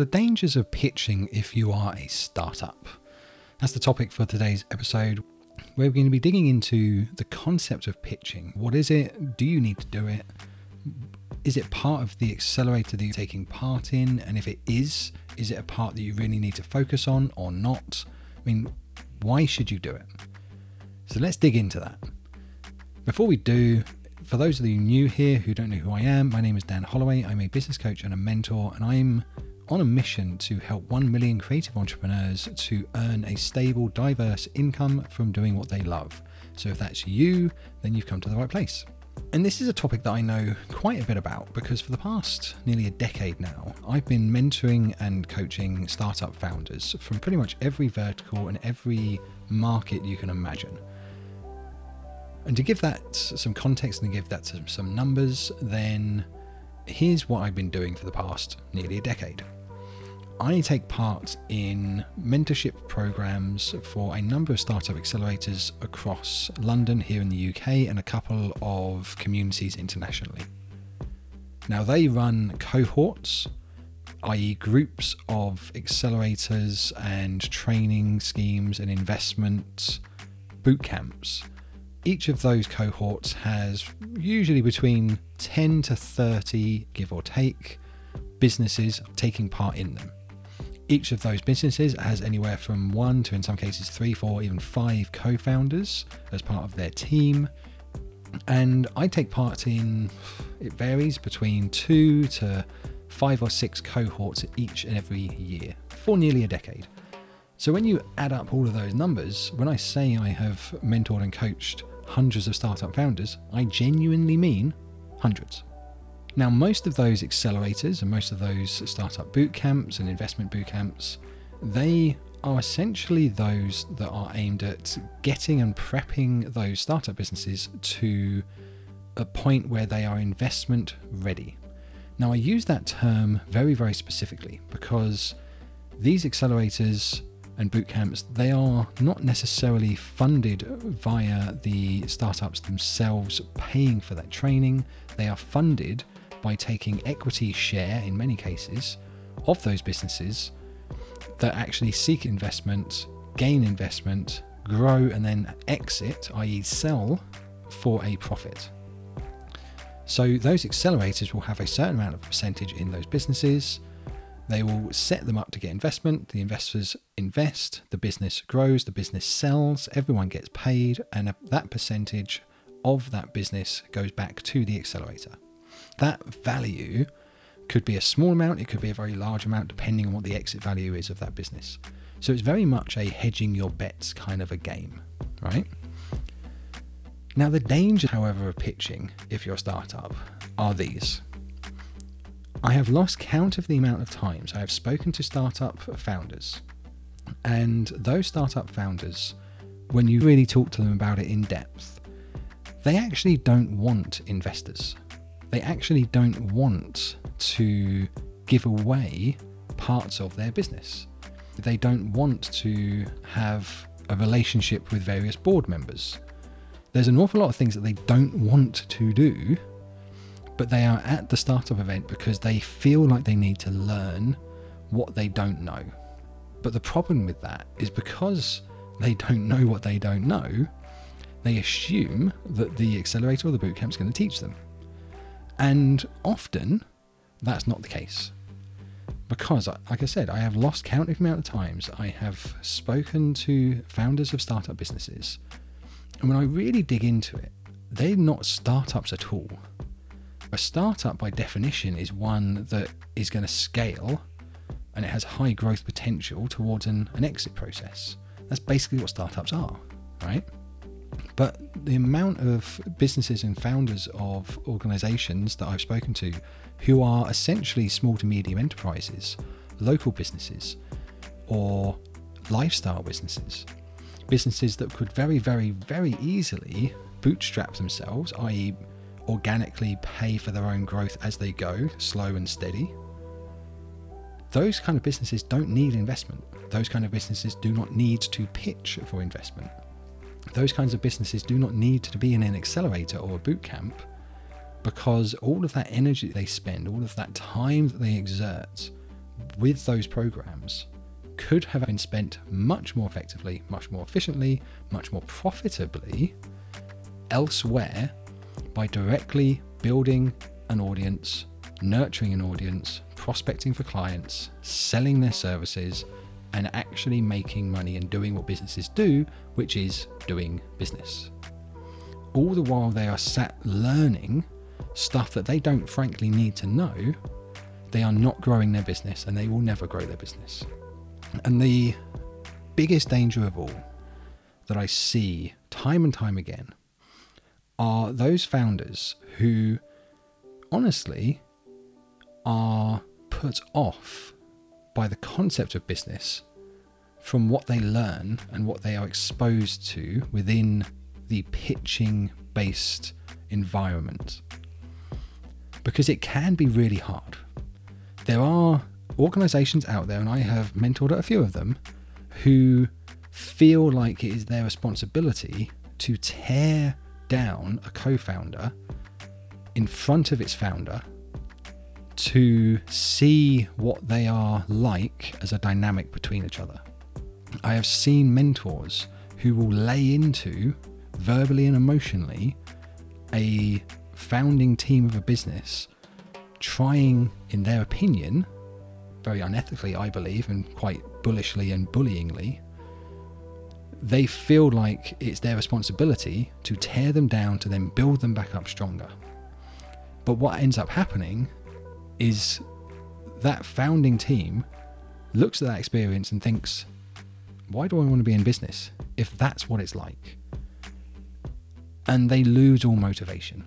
The dangers of pitching if you are a startup. That's the topic for today's episode. We're going to be digging into the concept of pitching. What is it? Do you need to do it? Is it part of the accelerator that you're taking part in? And if it is, is it a part that you really need to focus on or not? I mean, why should you do it? So let's dig into that. Before we do, for those of you new here who don't know who I am, my name is Dan Holloway. I'm a business coach and a mentor, and I'm on a mission to help 1 million creative entrepreneurs to earn a stable, diverse income from doing what they love. So if that's you, then you've come to the right place. And this is a topic that I know quite a bit about because for the past nearly a decade now, I've been mentoring and coaching startup founders from pretty much every vertical and every market you can imagine. And to give that some context and to give that some, numbers, then here's what I've been doing for the past nearly a decade. I take part in mentorship programs for a number of startup accelerators across London, here in the UK, and a couple of communities internationally. Now, they run cohorts, i.e., groups of accelerators and training schemes and investment boot camps. Each of those cohorts has usually between 10 to 30, give or take, businesses taking part in them. Each of those businesses has anywhere from one to, in some cases, three, four, even five co founders as part of their team. And I take part in, it varies between two to five or six cohorts each and every year for nearly a decade. So when you add up all of those numbers, when I say I have mentored and coached hundreds of startup founders, I genuinely mean hundreds. Now, most of those accelerators and most of those startup boot camps and investment boot camps, they are essentially those that are aimed at getting and prepping those startup businesses to a point where they are investment ready. Now, I use that term very, very specifically because these accelerators and boot camps, they are not necessarily funded via the startups themselves paying for that training. They are funded by taking equity share, in many cases, of those businesses that actually seek investment, gain investment, grow, and then exit, i.e., sell for a profit. So, those accelerators will have a certain amount of percentage in those businesses. They will set them up to get investment. The investors invest, the business grows, the business sells, everyone gets paid, and that percentage of that business goes back to the accelerator that value could be a small amount, it could be a very large amount, depending on what the exit value is of that business. So it's very much a hedging your bets kind of a game, right? Now, the danger, however, of pitching if you're a startup are these. I have lost count of the amount of times I have spoken to startup founders, and those startup founders, when you really talk to them about it in depth, they actually don't want investors they actually don't want to give away parts of their business. They don't want to have a relationship with various board members. There's an awful lot of things that they don't want to do, but they are at the startup event because they feel like they need to learn what they don't know. But the problem with that is because they don't know what they don't know, they assume that the accelerator or the bootcamp is going to teach them. And often that's not the case. Because, uh, like I said, I have lost count of the amount of times I have spoken to founders of startup businesses. And when I really dig into it, they're not startups at all. A startup, by definition, is one that is going to scale and it has high growth potential towards an, an exit process. That's basically what startups are, right? But the amount of businesses and founders of organizations that I've spoken to who are essentially small to medium enterprises, local businesses, or lifestyle businesses, businesses that could very, very, very easily bootstrap themselves, i.e., organically pay for their own growth as they go, slow and steady. Those kind of businesses don't need investment. Those kind of businesses do not need to pitch for investment those kinds of businesses do not need to be in an accelerator or a boot camp because all of that energy they spend, all of that time that they exert with those programs could have been spent much more effectively, much more efficiently, much more profitably elsewhere by directly building an audience, nurturing an audience, prospecting for clients, selling their services, and actually making money and doing what businesses do, which is doing business. All the while they are sat learning stuff that they don't frankly need to know, they are not growing their business and they will never grow their business. And the biggest danger of all that I see time and time again are those founders who honestly are put off by the concept of business from what they learn and what they are exposed to within the pitching based environment. Because it can be really hard. There are organizations out there, and I have mentored a few of them, who feel like it is their responsibility to tear down a co founder in front of its founder to see what they are like as a dynamic between each other. I have seen mentors who will lay into verbally and emotionally a founding team of a business trying, in their opinion, very unethically, I believe, and quite bullishly and bullyingly, they feel like it's their responsibility to tear them down to then build them back up stronger. But what ends up happening is that founding team looks at that experience and thinks, why do I want to be in business if that's what it's like? And they lose all motivation.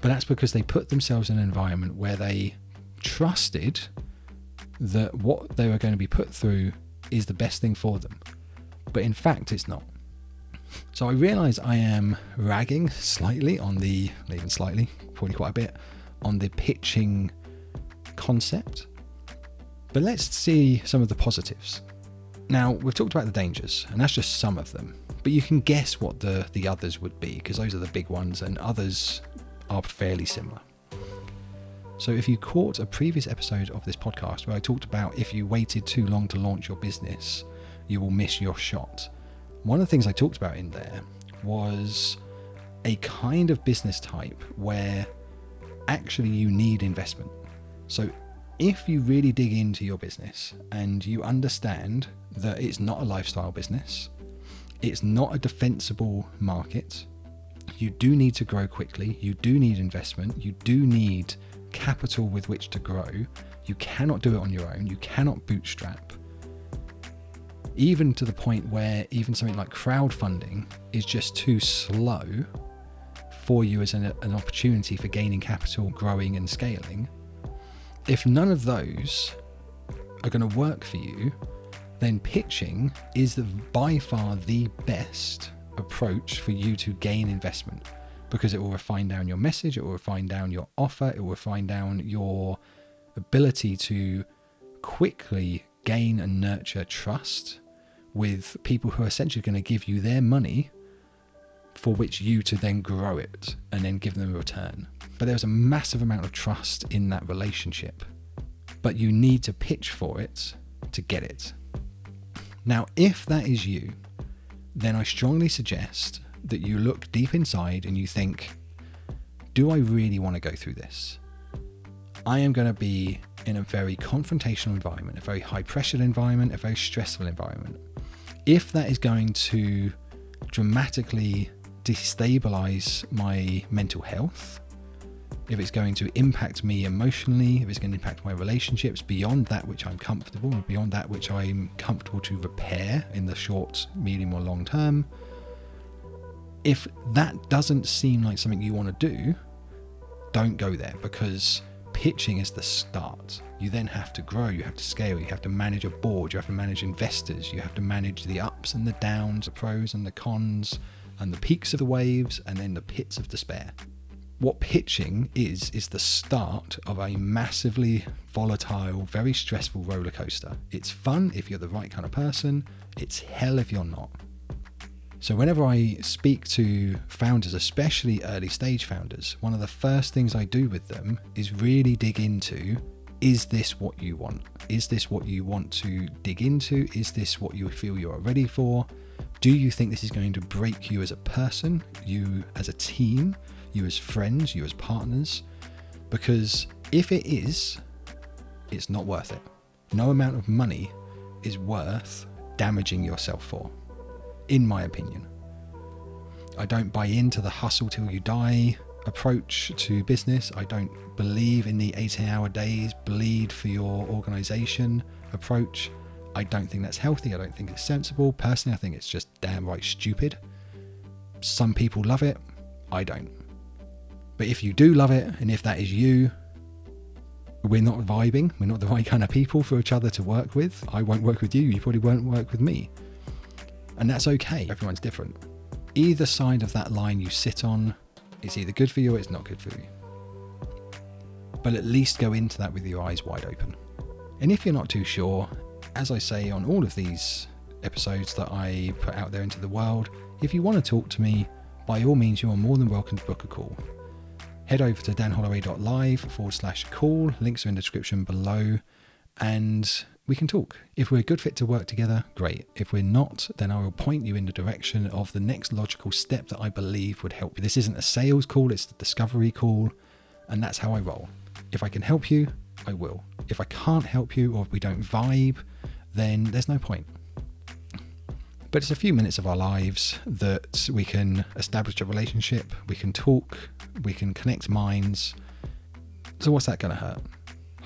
But that's because they put themselves in an environment where they trusted that what they were going to be put through is the best thing for them. But in fact, it's not. So I realize I am ragging slightly on the, even slightly, probably quite a bit, on the pitching concept. But let's see some of the positives. Now, we've talked about the dangers, and that's just some of them. But you can guess what the, the others would be, because those are the big ones, and others are fairly similar. So, if you caught a previous episode of this podcast where I talked about if you waited too long to launch your business, you will miss your shot. One of the things I talked about in there was a kind of business type where actually you need investment. So, if you really dig into your business and you understand that it's not a lifestyle business, it's not a defensible market, you do need to grow quickly, you do need investment, you do need capital with which to grow. You cannot do it on your own, you cannot bootstrap. Even to the point where even something like crowdfunding is just too slow for you as an, an opportunity for gaining capital, growing, and scaling. If none of those are going to work for you, then pitching is the, by far the best approach for you to gain investment because it will refine down your message, it will refine down your offer, it will refine down your ability to quickly gain and nurture trust with people who are essentially going to give you their money for which you to then grow it and then give them a return. But there's a massive amount of trust in that relationship. But you need to pitch for it to get it. Now, if that is you, then I strongly suggest that you look deep inside and you think, do I really want to go through this? I am going to be in a very confrontational environment, a very high pressured environment, a very stressful environment. If that is going to dramatically destabilize my mental health, if it's going to impact me emotionally, if it's going to impact my relationships beyond that which I'm comfortable, beyond that which I'm comfortable to repair in the short, medium, or long term, if that doesn't seem like something you want to do, don't go there because pitching is the start. You then have to grow, you have to scale, you have to manage a board, you have to manage investors, you have to manage the ups and the downs, the pros and the cons, and the peaks of the waves, and then the pits of despair. What pitching is, is the start of a massively volatile, very stressful roller coaster. It's fun if you're the right kind of person, it's hell if you're not. So, whenever I speak to founders, especially early stage founders, one of the first things I do with them is really dig into is this what you want? Is this what you want to dig into? Is this what you feel you are ready for? Do you think this is going to break you as a person, you as a team, you as friends, you as partners? Because if it is, it's not worth it. No amount of money is worth damaging yourself for, in my opinion. I don't buy into the hustle till you die approach to business. I don't believe in the 18 hour days, bleed for your organization approach. I don't think that's healthy. I don't think it's sensible. Personally, I think it's just damn right stupid. Some people love it. I don't. But if you do love it, and if that is you, we're not vibing. We're not the right kind of people for each other to work with. I won't work with you. You probably won't work with me. And that's okay. Everyone's different. Either side of that line you sit on it's either good for you or it's not good for you. But at least go into that with your eyes wide open. And if you're not too sure, as I say on all of these episodes that I put out there into the world, if you want to talk to me, by all means, you are more than welcome to book a call. Head over to danholloway.live forward slash call, links are in the description below, and we can talk. If we're a good fit to work together, great. If we're not, then I will point you in the direction of the next logical step that I believe would help you. This isn't a sales call, it's a discovery call, and that's how I roll. If I can help you, I will. If I can't help you or if we don't vibe, then there's no point. But it's a few minutes of our lives that we can establish a relationship, we can talk, we can connect minds. So, what's that going to hurt?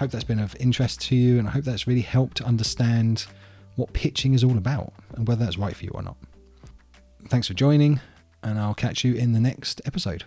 hope that's been of interest to you, and I hope that's really helped understand what pitching is all about and whether that's right for you or not. Thanks for joining, and I'll catch you in the next episode.